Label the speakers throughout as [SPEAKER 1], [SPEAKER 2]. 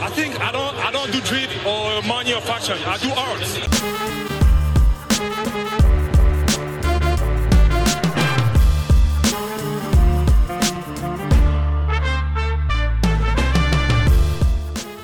[SPEAKER 1] I think I don't I don't do drip or money or fashion. I do art.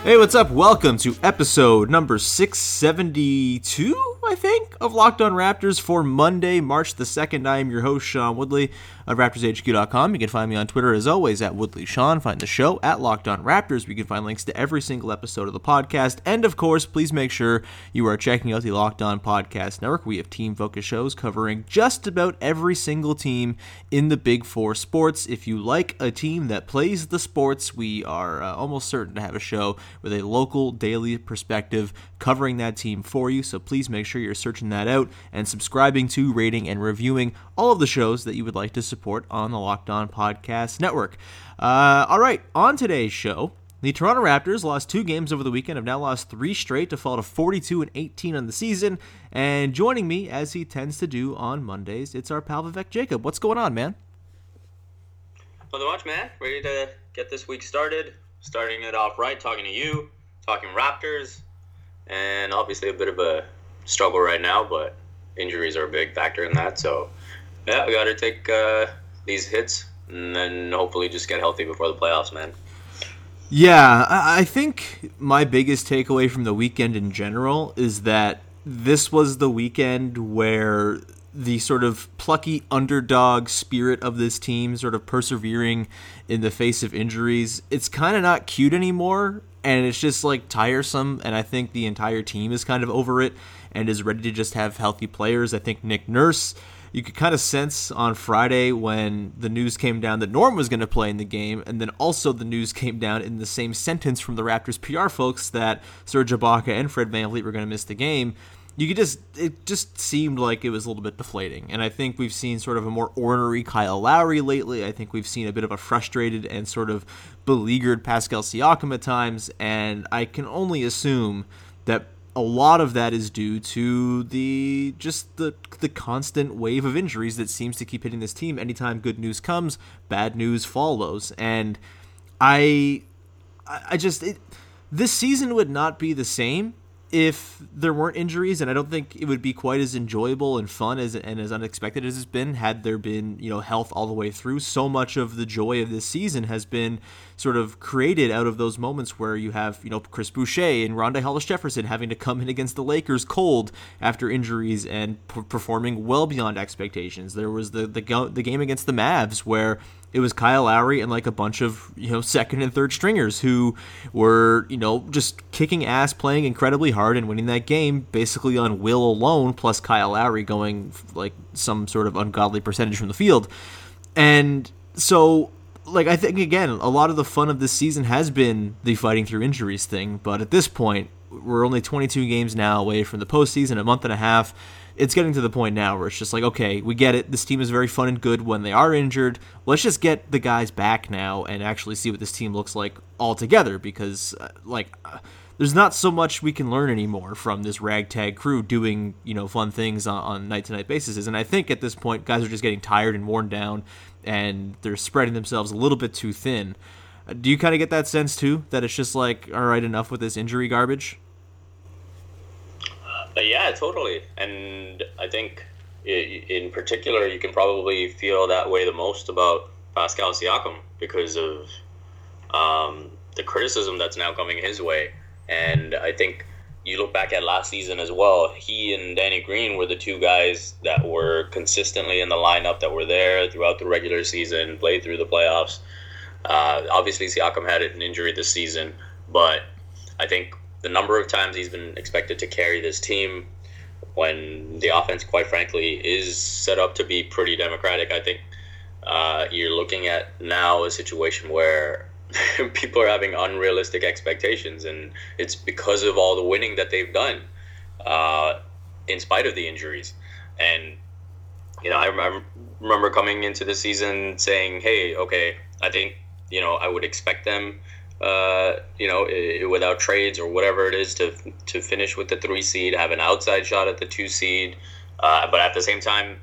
[SPEAKER 2] Hey, what's up? Welcome to episode number 672, I think, of Locked On Raptors for Monday, March the 2nd. I am your host, Sean Woodley of RaptorsHQ.com. You can find me on Twitter as always at Woodley Sean. Find the show at Locked On Raptors. We can find links to every single episode of the podcast. And of course, please make sure you are checking out the Locked On Podcast Network. We have team focused shows covering just about every single team in the Big Four sports. If you like a team that plays the sports, we are uh, almost certain to have a show with a local daily perspective covering that team for you. So please make sure you're searching that out and subscribing to, rating, and reviewing all of the shows that you would like to support on the Locked On Podcast Network. Uh, all right, on today's show. The Toronto Raptors lost two games over the weekend, have now lost three straight to fall to 42 and 18 on the season. And joining me, as he tends to do on Mondays, it's our pal Vivek Jacob. What's going on, man?
[SPEAKER 3] On the watch, man. Ready to get this week started. Starting it off right, talking to you, talking Raptors, and obviously a bit of a struggle right now, but injuries are a big factor in that. So, yeah, we got to take uh, these hits and then hopefully just get healthy before the playoffs, man.
[SPEAKER 2] Yeah, I think my biggest takeaway from the weekend in general is that this was the weekend where the sort of plucky underdog spirit of this team, sort of persevering in the face of injuries, it's kind of not cute anymore. And it's just like tiresome. And I think the entire team is kind of over it and is ready to just have healthy players. I think Nick Nurse you could kind of sense on Friday when the news came down that Norm was going to play in the game, and then also the news came down in the same sentence from the Raptors PR folks that Serge Ibaka and Fred VanVleet were going to miss the game. You could just it just seemed like it was a little bit deflating, and I think we've seen sort of a more ornery Kyle Lowry lately. I think we've seen a bit of a frustrated and sort of beleaguered Pascal Siakam at times, and I can only assume that a lot of that is due to the just the the constant wave of injuries that seems to keep hitting this team. Anytime good news comes, bad news follows, and I I just it, this season would not be the same if there weren't injuries, and I don't think it would be quite as enjoyable and fun as and as unexpected as it's been had there been you know health all the way through. So much of the joy of this season has been sort of created out of those moments where you have you know Chris Boucher and Rondae Hollis Jefferson having to come in against the Lakers cold after injuries and p- performing well beyond expectations. There was the the, go- the game against the Mavs where it was Kyle Lowry and like a bunch of you know second and third stringers who were you know just kicking ass, playing incredibly hard, and winning that game basically on will alone, plus Kyle Lowry going like some sort of ungodly percentage from the field, and so like I think again, a lot of the fun of this season has been the fighting through injuries thing, but at this point, we're only 22 games now away from the postseason, a month and a half. It's getting to the point now where it's just like, okay, we get it. This team is very fun and good when they are injured. Let's just get the guys back now and actually see what this team looks like all together because, uh, like, uh, there's not so much we can learn anymore from this ragtag crew doing, you know, fun things on night to night basis. And I think at this point, guys are just getting tired and worn down and they're spreading themselves a little bit too thin. Uh, do you kind of get that sense too that it's just like all right enough with this injury garbage?
[SPEAKER 3] Yeah, totally. And I think in particular, you can probably feel that way the most about Pascal Siakam because of um, the criticism that's now coming his way. And I think you look back at last season as well, he and Danny Green were the two guys that were consistently in the lineup that were there throughout the regular season, played through the playoffs. Uh, obviously, Siakam had an injury this season, but I think the number of times he's been expected to carry this team when the offense, quite frankly, is set up to be pretty democratic, I think uh, you're looking at now a situation where people are having unrealistic expectations, and it's because of all the winning that they've done, uh, in spite of the injuries. And you know, I, I remember coming into the season saying, "Hey, okay, I think you know I would expect them." Uh, you know, without trades or whatever it is to to finish with the three seed, have an outside shot at the two seed, uh, but at the same time,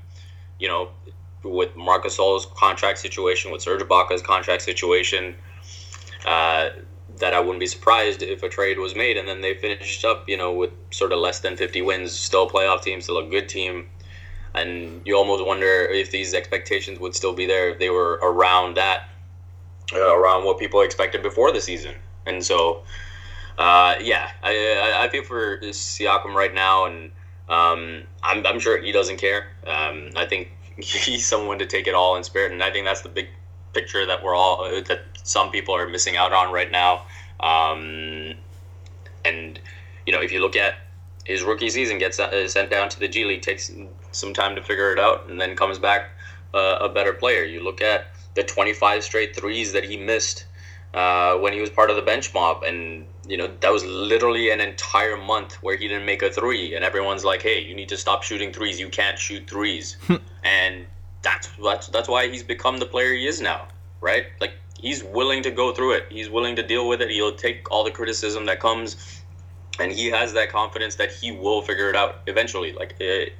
[SPEAKER 3] you know, with Marc Gasol's contract situation, with Serge Ibaka's contract situation, uh, that I wouldn't be surprised if a trade was made and then they finished up, you know, with sort of less than 50 wins, still a playoff team, still a good team. And you almost wonder if these expectations would still be there if they were around that, around what people expected before the season. And so, uh, yeah, I, I feel for Siakam right now, and um, I'm, I'm sure he doesn't care. Um, I think he's someone to take it all in spirit, and I think that's the big picture that we're all that some people are missing out on right now. Um, and you know, if you look at his rookie season, gets uh, sent down to the G League, takes some time to figure it out, and then comes back uh, a better player. You look at the 25 straight threes that he missed uh, when he was part of the bench mob, and you know that was literally an entire month where he didn't make a three, and everyone's like, "Hey, you need to stop shooting threes. You can't shoot threes. and that's that's that's why he's become the player he is now, right? Like he's willing to go through it. He's willing to deal with it. He'll take all the criticism that comes, and he has that confidence that he will figure it out eventually. Like it,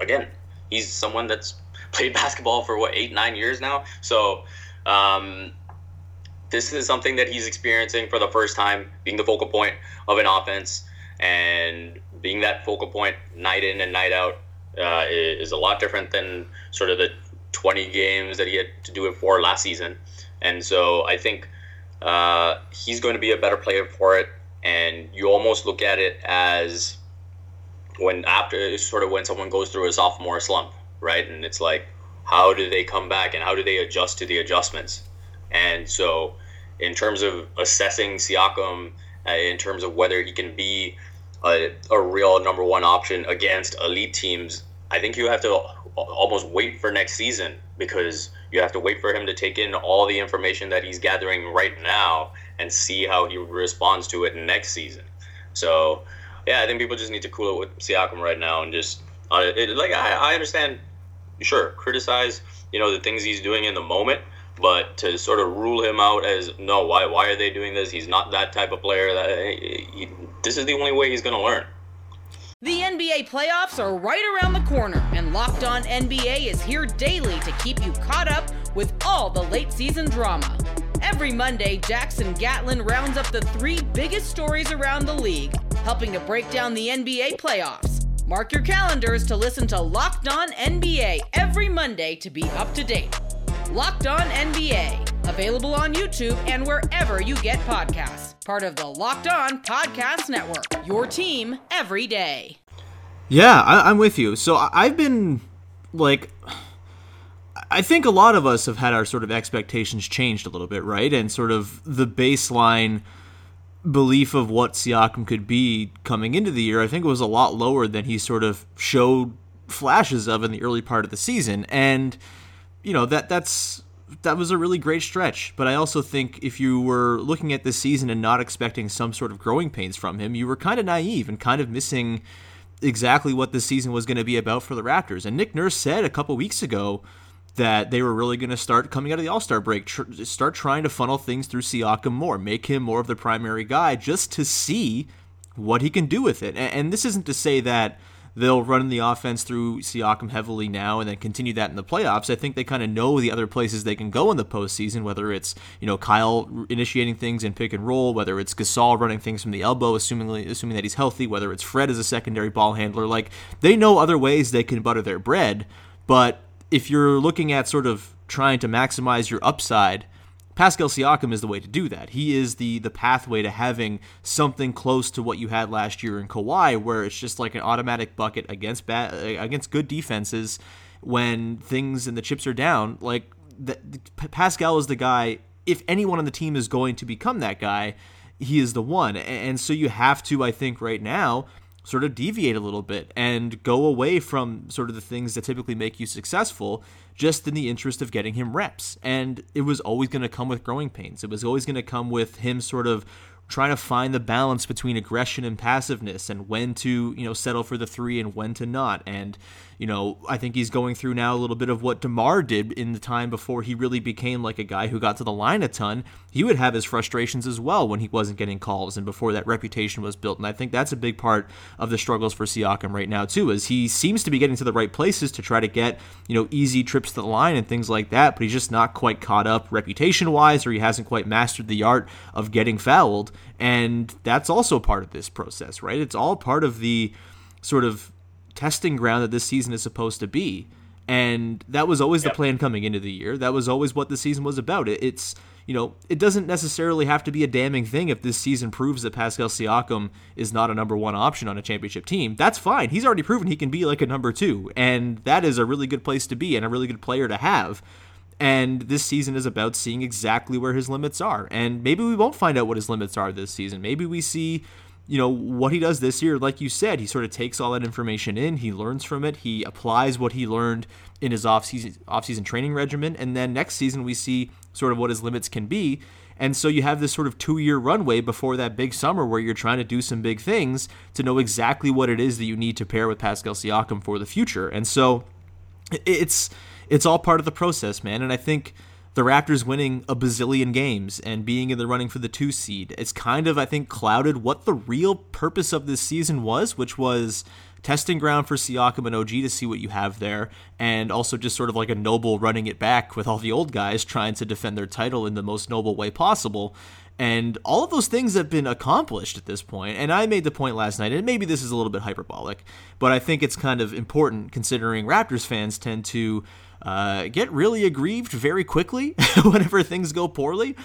[SPEAKER 3] again, he's someone that's played basketball for what eight nine years now. So um, this is something that he's experiencing for the first time, being the focal point of an offense and being that focal point night in and night out uh, is a lot different than sort of the 20 games that he had to do it for last season. And so I think uh, he's going to be a better player for it. And you almost look at it as when after sort of when someone goes through a sophomore slump, right? And it's like, how do they come back and how do they adjust to the adjustments? And so, in terms of assessing Siakam, uh, in terms of whether he can be a, a real number one option against elite teams, I think you have to almost wait for next season because you have to wait for him to take in all the information that he's gathering right now and see how he responds to it next season. So, yeah, I think people just need to cool it with Siakam right now and just uh, it, like I, I understand, sure, criticize you know the things he's doing in the moment, but to sort of rule him out as no, why why are they doing this? He's not that type of player. That eh, he, this is the only way he's going to learn.
[SPEAKER 4] The NBA playoffs are right around the corner, and Locked On NBA is here daily to keep you caught up with all the late season drama. Every Monday, Jackson Gatlin rounds up the three biggest stories around the league, helping to break down the NBA playoffs. Mark your calendars to listen to Locked On NBA every Monday to be up to date. Locked On NBA, available on YouTube and wherever you get podcasts part of the Locked On Podcast Network. Your team every day.
[SPEAKER 2] Yeah, I, am with you. So I've been like. I think a lot of us have had our sort of expectations changed a little bit, right? And sort of the baseline belief of what Siakam could be coming into the year, I think it was a lot lower than he sort of showed flashes of in the early part of the season. And you know, that that's that was a really great stretch. But I also think if you were looking at this season and not expecting some sort of growing pains from him, you were kind of naive and kind of missing exactly what this season was going to be about for the Raptors. And Nick Nurse said a couple weeks ago that they were really going to start coming out of the All Star break, tr- start trying to funnel things through Siakam more, make him more of the primary guy, just to see what he can do with it. and, and this isn't to say that they'll run the offense through Siakam heavily now and then continue that in the playoffs. I think they kind of know the other places they can go in the postseason, whether it's you know Kyle initiating things in pick and roll, whether it's Gasol running things from the elbow, assuming assuming that he's healthy, whether it's Fred as a secondary ball handler. Like they know other ways they can butter their bread, but if you're looking at sort of trying to maximize your upside Pascal Siakam is the way to do that. He is the the pathway to having something close to what you had last year in Kawhi, where it's just like an automatic bucket against bad, uh, against good defenses when things and the chips are down. Like the, Pascal is the guy. If anyone on the team is going to become that guy, he is the one. And so you have to, I think, right now sort of deviate a little bit and go away from sort of the things that typically make you successful just in the interest of getting him reps. And it was always going to come with growing pains. It was always going to come with him sort of trying to find the balance between aggression and passiveness and when to, you know, settle for the three and when to not. And, you know, I think he's going through now a little bit of what DeMar did in the time before he really became like a guy who got to the line a ton. He would have his frustrations as well when he wasn't getting calls and before that reputation was built. And I think that's a big part of the struggles for Siakam right now, too, is he seems to be getting to the right places to try to get, you know, easy trips to the line and things like that, but he's just not quite caught up reputation wise or he hasn't quite mastered the art of getting fouled. And that's also part of this process, right? It's all part of the sort of testing ground that this season is supposed to be. And that was always yep. the plan coming into the year. That was always what the season was about. It, it's, you know, it doesn't necessarily have to be a damning thing if this season proves that Pascal Siakam is not a number one option on a championship team. That's fine. He's already proven he can be like a number two. And that is a really good place to be and a really good player to have. And this season is about seeing exactly where his limits are. And maybe we won't find out what his limits are this season. Maybe we see, you know, what he does this year. Like you said, he sort of takes all that information in, he learns from it, he applies what he learned in his off-season off-season training regimen, and then next season we see sort of what his limits can be. And so you have this sort of two-year runway before that big summer where you're trying to do some big things to know exactly what it is that you need to pair with Pascal Siakam for the future. And so it's it's all part of the process, man. And I think the Raptors winning a bazillion games and being in the running for the two seed, it's kind of, I think, clouded what the real purpose of this season was, which was testing ground for Siakam and OG to see what you have there, and also just sort of like a noble running it back with all the old guys trying to defend their title in the most noble way possible. And all of those things have been accomplished at this point. And I made the point last night, and maybe this is a little bit hyperbolic, but I think it's kind of important considering Raptors fans tend to uh, get really aggrieved very quickly whenever things go poorly.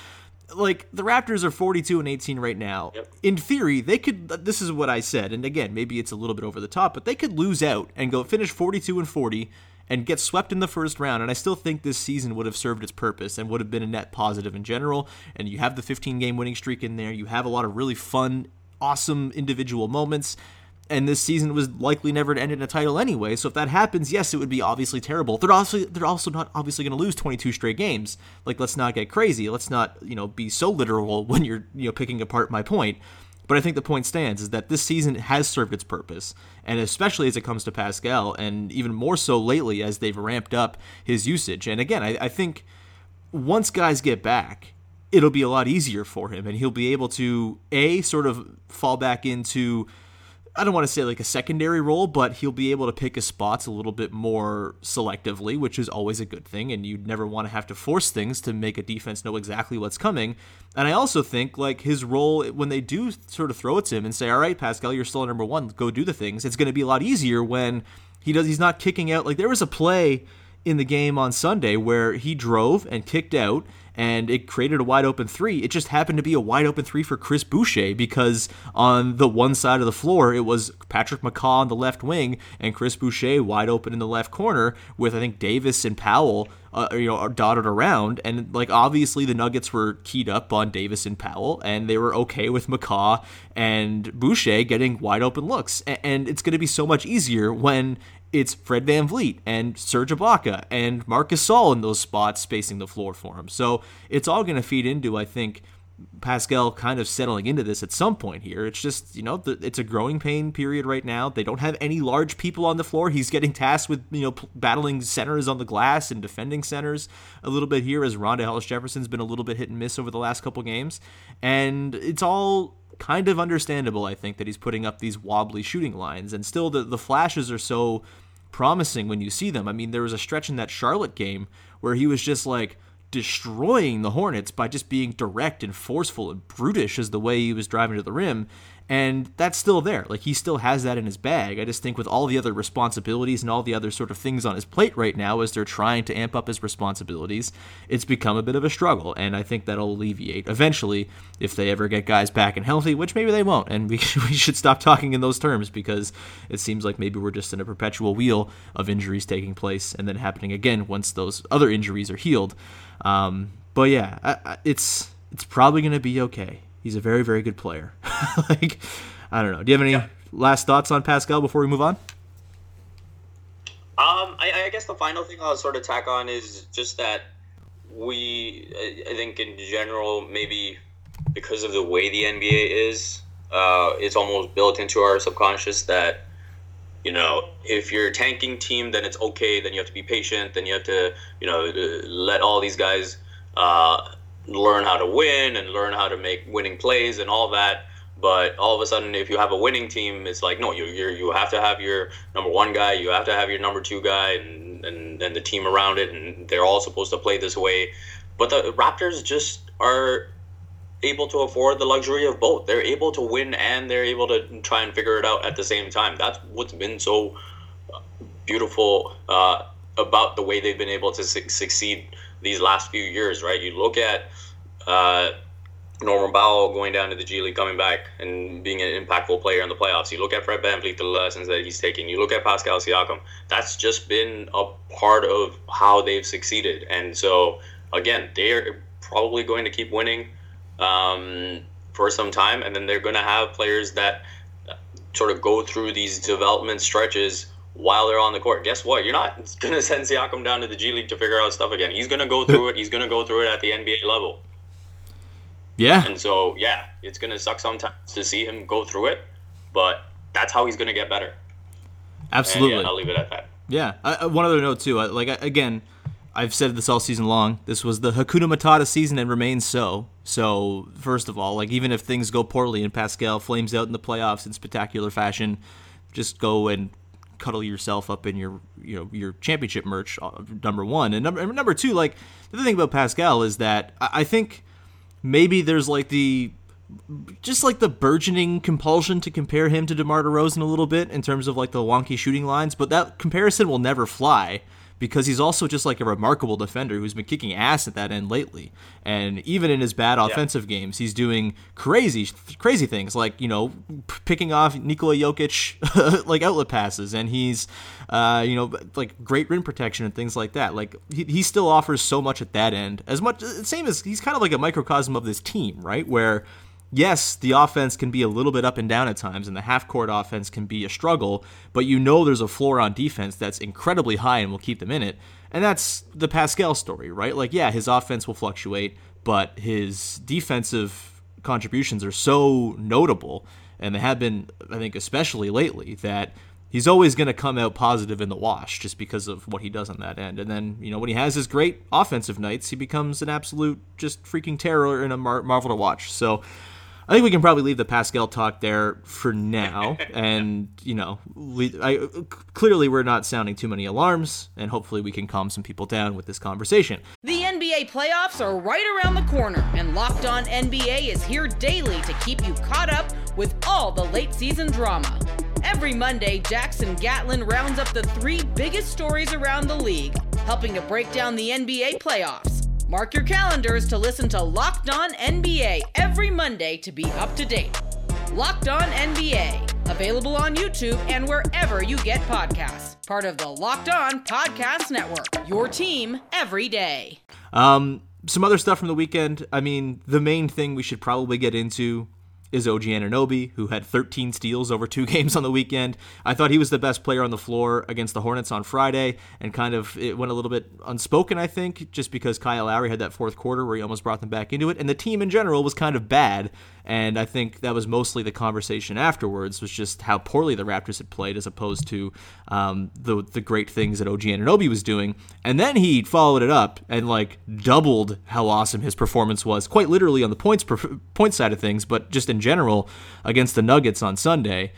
[SPEAKER 2] Like the Raptors are 42 and 18 right now. Yep. In theory, they could. This is what I said, and again, maybe it's a little bit over the top, but they could lose out and go finish 42 and 40 and get swept in the first round. And I still think this season would have served its purpose and would have been a net positive in general. And you have the 15 game winning streak in there. You have a lot of really fun, awesome individual moments and this season was likely never to end in a title anyway. So if that happens, yes, it would be obviously terrible. They're also they're also not obviously going to lose 22 straight games. Like let's not get crazy. Let's not you know be so literal when you're you know picking apart my point. But I think the point stands is that this season has served its purpose, and especially as it comes to Pascal, and even more so lately as they've ramped up his usage. And again, I, I think once guys get back, it'll be a lot easier for him, and he'll be able to a sort of fall back into I don't want to say like a secondary role, but he'll be able to pick his spots a little bit more selectively, which is always a good thing. And you'd never want to have to force things to make a defense know exactly what's coming. And I also think like his role when they do sort of throw it to him and say, "All right, Pascal, you're still number one. Go do the things." It's going to be a lot easier when he does. He's not kicking out. Like there was a play in the game on Sunday where he drove and kicked out and it created a wide open three. It just happened to be a wide open three for Chris Boucher because on the one side of the floor it was Patrick McCaw on the left wing and Chris Boucher wide open in the left corner with I think Davis and Powell. Uh, you know, dotted around, and like obviously the Nuggets were keyed up on Davis and Powell, and they were okay with McCaw and Boucher getting wide open looks. And it's going to be so much easier when it's Fred Van VanVleet and Serge Ibaka and Marcus Gasol in those spots spacing the floor for him. So it's all going to feed into, I think, Pascal kind of settling into this at some point here. It's just, you know, it's a growing pain period right now. They don't have any large people on the floor. He's getting tasked with, you know, battling centers on the glass and defending centers a little bit here as Rondae Hollis Jefferson's been a little bit hit and miss over the last couple games. And it's all kind of understandable, I think, that he's putting up these wobbly shooting lines. And still, the, the flashes are so promising when you see them. I mean, there was a stretch in that Charlotte game where he was just like destroying the Hornets by just being direct and forceful and brutish as the way he was driving to the rim and that's still there. Like he still has that in his bag. I just think with all the other responsibilities and all the other sort of things on his plate right now, as they're trying to amp up his responsibilities, it's become a bit of a struggle. And I think that'll alleviate eventually if they ever get guys back and healthy, which maybe they won't. And we we should stop talking in those terms because it seems like maybe we're just in a perpetual wheel of injuries taking place and then happening again once those other injuries are healed. Um, but yeah, I, I, it's it's probably going to be okay he's a very very good player. like I don't know. Do you have any last thoughts on Pascal before we move on?
[SPEAKER 3] Um, I, I guess the final thing I'll sort of tack on is just that we, I, I think in general, maybe because of the way the NBA is, uh, it's almost built into our subconscious that you know if you're a tanking team then it's okay then you have to be patient then you have to you know uh, let all these guys uh, learn how to win and learn how to make winning plays and all that but all of a sudden if you have a winning team it's like no you you you have to have your number one guy you have to have your number two guy and and, and the team around it and they're all supposed to play this way but the raptors just are able to afford the luxury of both. They're able to win and they're able to try and figure it out at the same time. That's what's been so beautiful uh, about the way they've been able to su- succeed these last few years, right? You look at uh, Norman Powell going down to the G League, coming back and being an impactful player in the playoffs. You look at Fred VanVleet, the lessons that he's taking. You look at Pascal Siakam. That's just been a part of how they've succeeded. And so, again, they're probably going to keep winning um, for some time, and then they're going to have players that sort of go through these development stretches while they're on the court. Guess what? You're not going to send Siakam down to the G League to figure out stuff again. He's going to go through it. He's going to go through it at the NBA level.
[SPEAKER 2] Yeah.
[SPEAKER 3] And so, yeah, it's going to suck sometimes to see him go through it, but that's how he's going to get better.
[SPEAKER 2] Absolutely.
[SPEAKER 3] And yeah, I'll leave it at that.
[SPEAKER 2] Yeah. Uh, one other note too. Like again, I've said this all season long. This was the Hakuna Matata season and remains so. So, first of all, like even if things go poorly and Pascal flames out in the playoffs in spectacular fashion, just go and cuddle yourself up in your you know your championship merch. Uh, number one and number number two, like the thing about Pascal is that I think maybe there's like the just like the burgeoning compulsion to compare him to DeMar DeRozan a little bit in terms of like the wonky shooting lines, but that comparison will never fly because he's also just like a remarkable defender who's been kicking ass at that end lately. And even in his bad offensive yeah. games, he's doing crazy, crazy things like you know picking off Nikola Jokic like outlet passes, and he's uh, you know like great rim protection and things like that. Like he, he still offers so much at that end. As much same as he's kind of like a microcosm of this team, right? Where yes, the offense can be a little bit up and down at times, and the half court offense can be a struggle, but you know there's a floor on defense that's incredibly high and will keep them in it. And that's the Pascal story, right? Like, yeah, his offense will fluctuate, but his defensive contributions are so notable, and they have been, I think, especially lately, that he's always going to come out positive in the wash just because of what he does on that end. And then, you know, when he has his great offensive nights, he becomes an absolute just freaking terror and a mar- marvel to watch. So, I think we can probably leave the Pascal talk there for now. and, you know, we, I, clearly we're not sounding too many alarms, and hopefully we can calm some people down with this conversation.
[SPEAKER 4] The NBA playoffs are right around the corner, and Locked On NBA is here daily to keep you caught up with all the late season drama. Every Monday, Jackson Gatlin rounds up the three biggest stories around the league, helping to break down the NBA playoffs. Mark your calendars to listen to Locked On NBA every Monday to be up to date. Locked On NBA, available on YouTube and wherever you get podcasts. Part of the Locked On Podcast Network. Your team every day.
[SPEAKER 2] Um, some other stuff from the weekend. I mean, the main thing we should probably get into is OG Anunoby, who had 13 steals over two games on the weekend. I thought he was the best player on the floor against the Hornets on Friday, and kind of it went a little bit unspoken, I think, just because Kyle Lowry had that fourth quarter where he almost brought them back into it, and the team in general was kind of bad. And I think that was mostly the conversation afterwards was just how poorly the Raptors had played as opposed to um, the the great things that OG Anunoby was doing. And then he followed it up and like doubled how awesome his performance was, quite literally on the points per, point side of things, but just in general against the Nuggets on Sunday.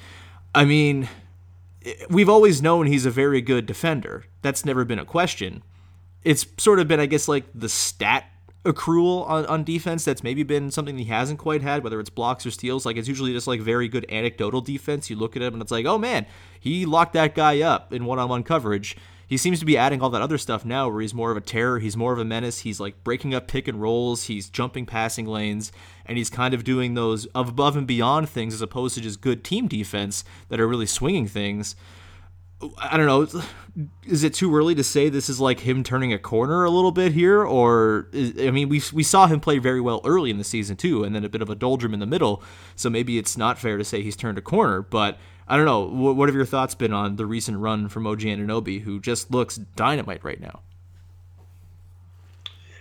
[SPEAKER 2] I mean, we've always known he's a very good defender. That's never been a question. It's sort of been, I guess, like the stat accrual on, on defense that's maybe been something he hasn't quite had, whether it's blocks or steals. Like it's usually just like very good anecdotal defense. You look at him and it's like, oh man, he locked that guy up in one on one coverage. He seems to be adding all that other stuff now where he's more of a terror, he's more of a menace, he's like breaking up pick and rolls, he's jumping passing lanes, and he's kind of doing those of above and beyond things as opposed to just good team defense that are really swinging things. I don't know. Is it too early to say this is like him turning a corner a little bit here, or is, I mean, we we saw him play very well early in the season too, and then a bit of a doldrum in the middle. So maybe it's not fair to say he's turned a corner. But I don't know. What, what have your thoughts been on the recent run from OG Anunoby, who just looks dynamite right now?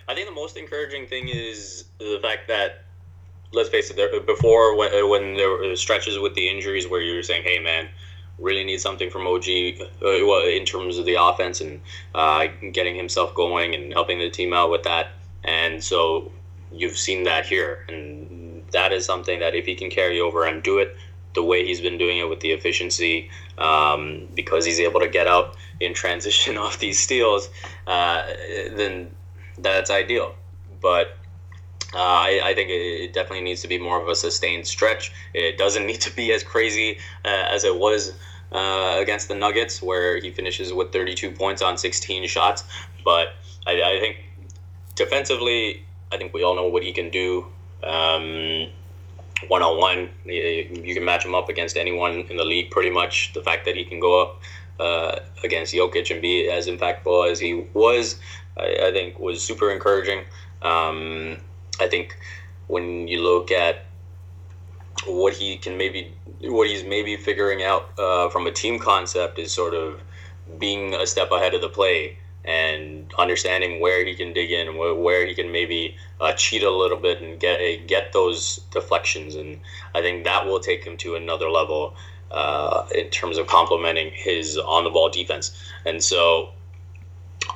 [SPEAKER 3] I think the most encouraging thing is the fact that, let's face it, before when, when there were stretches with the injuries where you were saying, "Hey, man." Really need something from OG uh, in terms of the offense and uh, getting himself going and helping the team out with that. And so you've seen that here, and that is something that if he can carry over and do it the way he's been doing it with the efficiency, um, because he's able to get out in transition off these steals, uh, then that's ideal. But uh, I, I, think it definitely needs to be more of a sustained stretch. It doesn't need to be as crazy uh, as it was uh, against the Nuggets, where he finishes with 32 points on 16 shots. But I, I think defensively, I think we all know what he can do. One on one, you can match him up against anyone in the league pretty much. The fact that he can go up uh, against Jokic and be as impactful as he was, I, I think was super encouraging. Um, I think when you look at what he can maybe what he's maybe figuring out uh, from a team concept is sort of being a step ahead of the play and understanding where he can dig in, where he can maybe uh, cheat a little bit and get get those deflections, and I think that will take him to another level uh, in terms of complementing his on the ball defense. And so,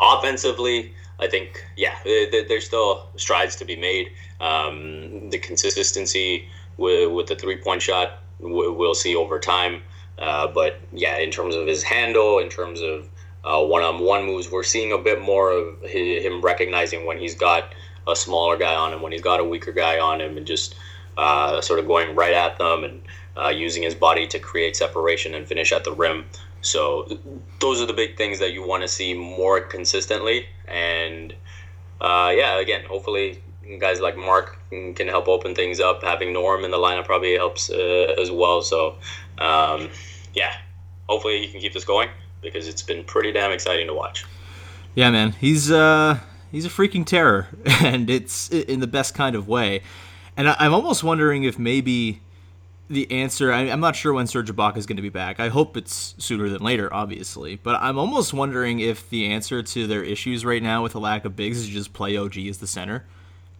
[SPEAKER 3] offensively, I think, yeah, there's still strides to be made. Um, the consistency with, with the three point shot, we'll see over time. Uh, but yeah, in terms of his handle, in terms of one on one moves, we're seeing a bit more of him recognizing when he's got a smaller guy on him, when he's got a weaker guy on him, and just uh, sort of going right at them and uh, using his body to create separation and finish at the rim. So those are the big things that you want to see more consistently. And uh, yeah, again, hopefully guys like Mark can help open things up. Having Norm in the lineup probably helps uh, as well. So um, yeah, hopefully he can keep this going because it's been pretty damn exciting to watch.
[SPEAKER 2] Yeah, man, he's uh, he's a freaking terror, and it's in the best kind of way. And I'm almost wondering if maybe the answer I, am not sure when Serge Ibaka is going to be back. I hope it's sooner than later, obviously. But I'm almost wondering if the answer to their issues right now with the lack of bigs is just play OG as the center.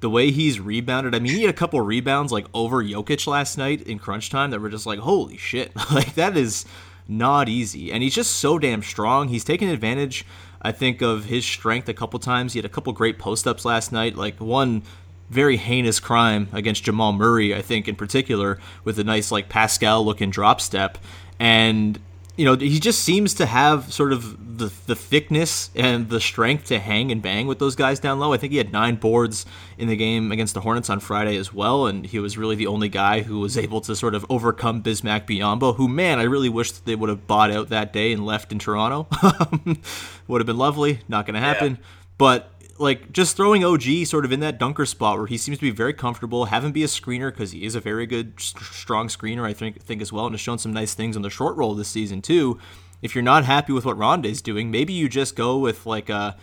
[SPEAKER 2] The way he's rebounded, I mean, he had a couple rebounds like over Jokic last night in crunch time that were just like, holy shit, like that is not easy. And he's just so damn strong. He's taken advantage, I think, of his strength a couple times. He had a couple great post ups last night, like one very heinous crime against Jamal Murray, I think in particular, with a nice like Pascal looking drop step. And you know, he just seems to have sort of the the thickness and the strength to hang and bang with those guys down low. I think he had nine boards in the game against the Hornets on Friday as well, and he was really the only guy who was able to sort of overcome Bismack Biyombo, who man, I really wish they would have bought out that day and left in Toronto. would have been lovely. Not going to happen. Yeah. But like just throwing OG sort of in that dunker spot where he seems to be very comfortable, have him be a screener because he is a very good, strong screener, I think, think as well, and has shown some nice things on the short roll this season too. If you're not happy with what Rondae's doing, maybe you just go with like a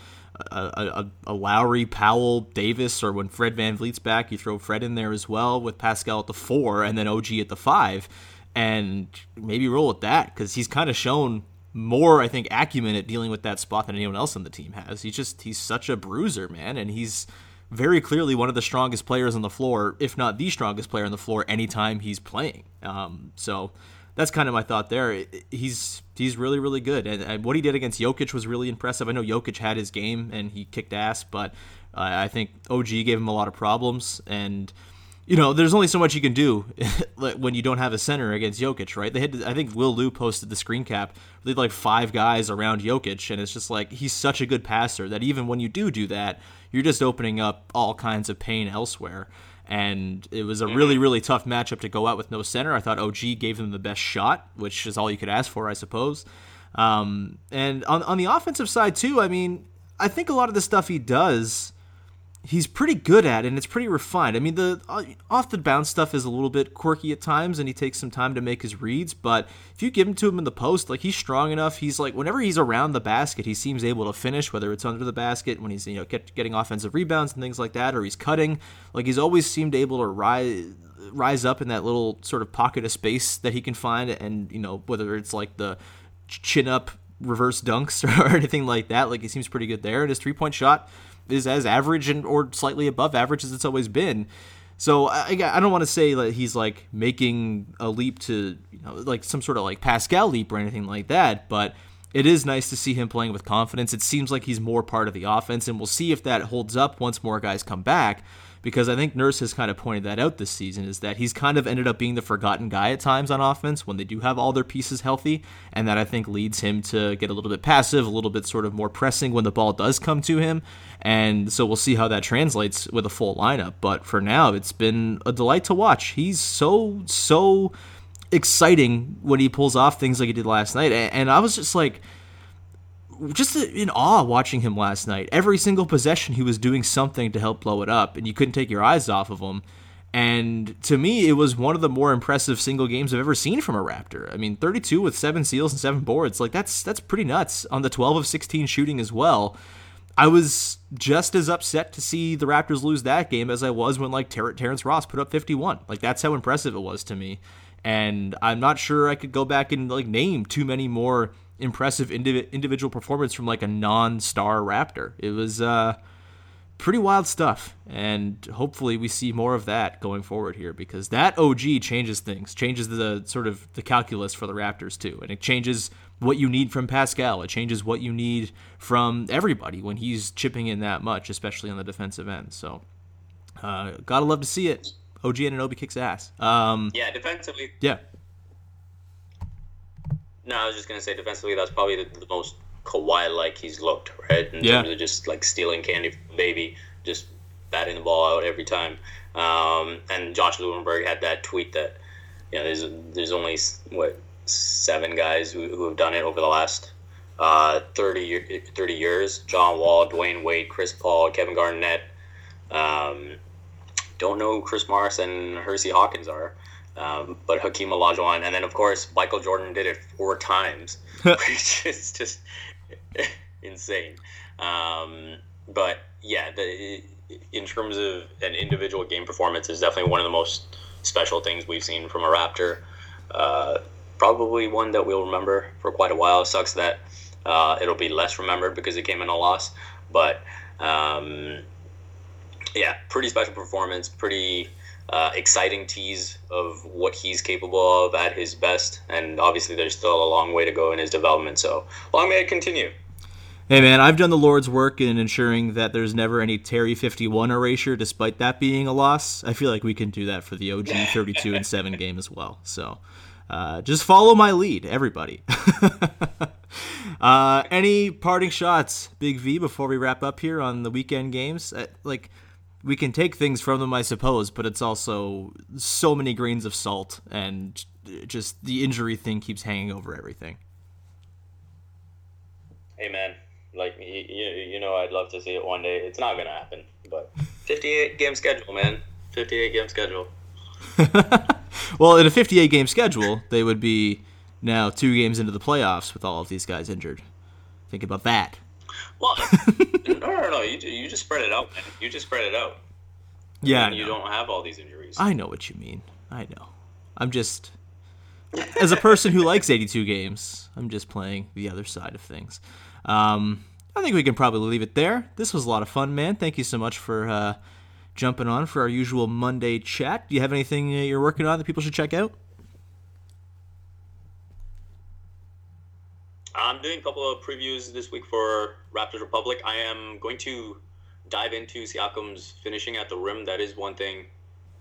[SPEAKER 2] a, a, a, Lowry, Powell, Davis, or when Fred Van VanVleet's back, you throw Fred in there as well with Pascal at the four and then OG at the five, and maybe roll with that because he's kind of shown more, I think, acumen at dealing with that spot than anyone else on the team has. He's just he's such a bruiser, man, and he's very clearly one of the strongest players on the floor, if not the strongest player on the floor, anytime he's playing. Um, so that's kind of my thought there. He's he's really really good, and, and, what he did against Jokic was really impressive. I know Jokic had his game and he kicked ass, but uh, I think OG gave him a lot of problems and you know, there's only so much you can do when you don't have a center against Jokic, right? They had, I think Will Lou posted the screen cap. They had like five guys around Jokic, and it's just like he's such a good passer that even when you do do that, you're just opening up all kinds of pain elsewhere. And it was a really, mm-hmm. really tough matchup to go out with no center. I thought OG gave them the best shot, which is all you could ask for, I suppose. Um, and on on the offensive side too, I mean, I think a lot of the stuff he does he's pretty good at and it's pretty refined. I mean, the uh, off the bounce stuff is a little bit quirky at times and he takes some time to make his reads, but if you give him to him in the post, like he's strong enough. He's like whenever he's around the basket, he seems able to finish whether it's under the basket when he's, you know, get, getting offensive rebounds and things like that or he's cutting. Like he's always seemed able to rise rise up in that little sort of pocket of space that he can find and, you know, whether it's like the chin up reverse dunks or anything like that, like he seems pretty good there and his three-point shot is as average and or slightly above average as it's always been. So I, I don't want to say that he's like making a leap to you know like some sort of like Pascal leap or anything like that, but it is nice to see him playing with confidence. It seems like he's more part of the offense, and we'll see if that holds up once more guys come back because I think Nurse has kind of pointed that out this season is that he's kind of ended up being the forgotten guy at times on offense when they do have all their pieces healthy, and that I think leads him to get a little bit passive, a little bit sort of more pressing when the ball does come to him. And so we'll see how that translates with a full lineup. But for now, it's been a delight to watch. He's so, so exciting when he pulls off things like he did last night. And I was just like, just in awe watching him last night. Every single possession, he was doing something to help blow it up, and you couldn't take your eyes off of him. And to me, it was one of the more impressive single games I've ever seen from a Raptor. I mean, 32 with seven seals and seven boards, like that's that's pretty nuts. On the 12 of 16 shooting as well. I was just as upset to see the Raptors lose that game as I was when like Ter- Terrence Ross put up 51. Like that's how impressive it was to me. And I'm not sure I could go back and like name too many more impressive indiv- individual performance from like a non-star Raptor. It was uh, pretty wild stuff, and hopefully we see more of that going forward here because that OG changes things, changes the sort of the calculus for the Raptors too, and it changes what you need from Pascal. It changes what you need from everybody when he's chipping in that much, especially on the defensive end. So, uh, gotta love to see it. OG and Anunoby kicks ass. Um,
[SPEAKER 3] yeah, defensively.
[SPEAKER 2] Yeah.
[SPEAKER 3] No, I was just gonna say defensively, that's probably the, the most Kawhi-like he's looked, right? In
[SPEAKER 2] Yeah.
[SPEAKER 3] terms of just like stealing candy from the baby, just batting the ball out every time. Um, and Josh Lewenberg had that tweet that you know there's there's only what seven guys who, who have done it over the last uh, 30, year, 30 years. John Wall, Dwyane Wade, Chris Paul, Kevin Garnett. Um, don't know who Chris Morris and Hersey Hawkins are. Um, but Hakeem Olajuwon, and then of course Michael Jordan did it four times, which is just insane. Um, but yeah, the, in terms of an individual game performance, is definitely one of the most special things we've seen from a Raptor. Uh, probably one that we'll remember for quite a while. It sucks that uh, it'll be less remembered because it came in a loss, but um, yeah, pretty special performance, pretty uh, exciting tease of what he's capable of at his best. And obviously, there's still a long way to go in his development. So long may it continue.
[SPEAKER 2] Hey man, I've done the Lord's work in ensuring that there's never any Terry 51 erasure, despite that being a loss. I feel like we can do that for the OG 32 and 7 game as well. So uh, just follow my lead, everybody. uh, any parting shots, Big V, before we wrap up here on the weekend games? Uh, like, we can take things from them, I suppose, but it's also so many grains of salt, and just the injury thing keeps hanging over everything.
[SPEAKER 3] Hey man, like you, you know, I'd love to see it one day. It's not gonna happen, but 58 game schedule, man. 58 game schedule.
[SPEAKER 2] well, in a 58 game schedule, they would be now two games into the playoffs with all of these guys injured. Think about that.
[SPEAKER 3] Well, no, no, no. You, you just spread it out, man. You just spread it out.
[SPEAKER 2] Yeah,
[SPEAKER 3] And you don't have all these injuries.
[SPEAKER 2] I know what you mean. I know. I'm just, as a person who likes 82 games, I'm just playing the other side of things. Um, I think we can probably leave it there. This was a lot of fun, man. Thank you so much for uh, jumping on for our usual Monday chat. Do you have anything uh, you're working on that people should check out?
[SPEAKER 3] I'm doing a couple of previews this week for Raptors Republic. I am going to dive into Siakam's finishing at the rim. That is one thing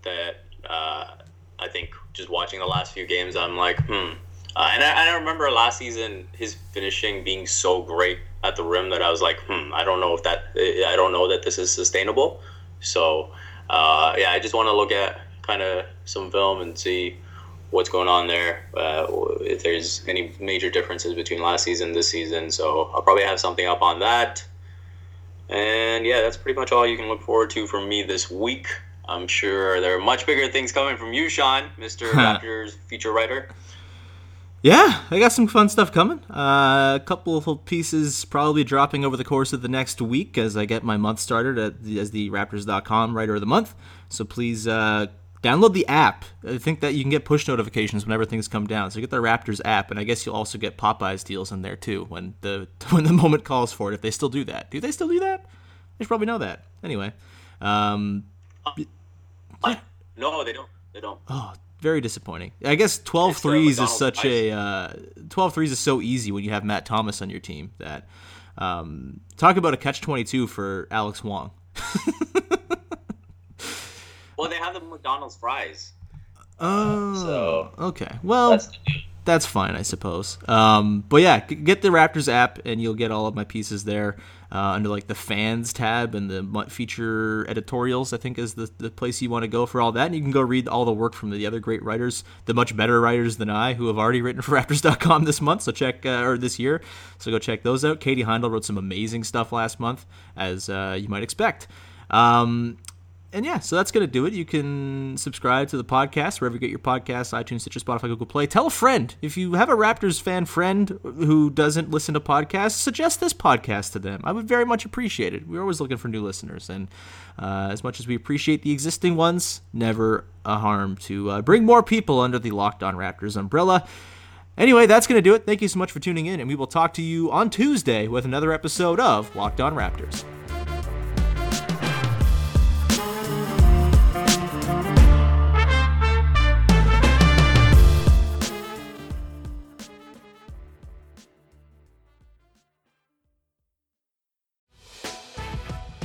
[SPEAKER 3] that uh, I think just watching the last few games, I'm like, hmm. Uh, and I, I remember last season his finishing being so great at the rim that I was like, hmm, I don't know if that, I don't know that this is sustainable. So, uh, yeah, I just want to look at kind of some film and see what's going on there. Uh, if there's any major differences between last season and this season, so I'll probably have something up on that. And yeah, that's pretty much all you can look forward to from me this week. I'm sure there are much bigger things coming from you, Sean, Mr. Raptors feature writer.
[SPEAKER 2] Yeah, I got some fun stuff coming. Uh, a couple of pieces probably dropping over the course of the next week as I get my month started at the, as the Raptors.com writer of the month. So please uh, download the app. I think that you can get push notifications whenever things come down. So get the Raptors app, and I guess you'll also get Popeyes deals in there too when the when the moment calls for it. If they still do that, do they still do that? They should probably know that. Anyway, um,
[SPEAKER 3] No, they don't. They don't.
[SPEAKER 2] Oh, very disappointing. I guess 12 threes is such a uh, 12 threes is so easy when you have Matt Thomas on your team that um, talk about a catch 22 for Alex Wong.
[SPEAKER 3] Well, they have the McDonald's fries.
[SPEAKER 2] Oh,
[SPEAKER 3] So-
[SPEAKER 2] okay. Well,
[SPEAKER 3] That's
[SPEAKER 2] that's, fine, I suppose. Um, but yeah, get the Raptors app and you'll get all of my pieces there uh, under like the fans tab and the feature editorials. I think is the, the place you want to go for all that. And you can go read all the work from the other great writers, the much better writers than I, who have already written for Raptors.com this month. So check uh, or this year. So go check those out. Katie Heindl wrote some amazing stuff last month, as uh, you might expect. Um, and yeah, so that's going to do it. You can subscribe to the podcast wherever you get your podcasts iTunes, Stitcher, Spotify, Google Play. Tell a friend. If you have a Raptors fan friend who doesn't listen to podcasts, suggest this podcast to them. I would very much appreciate it. We're always looking for new listeners. And uh, as much as we appreciate the existing ones, never a harm to uh, bring more people under the Locked On Raptors umbrella. Anyway, that's going to do it. Thank you so much for tuning in, and we will talk to you on Tuesday with another episode of Locked On Raptors.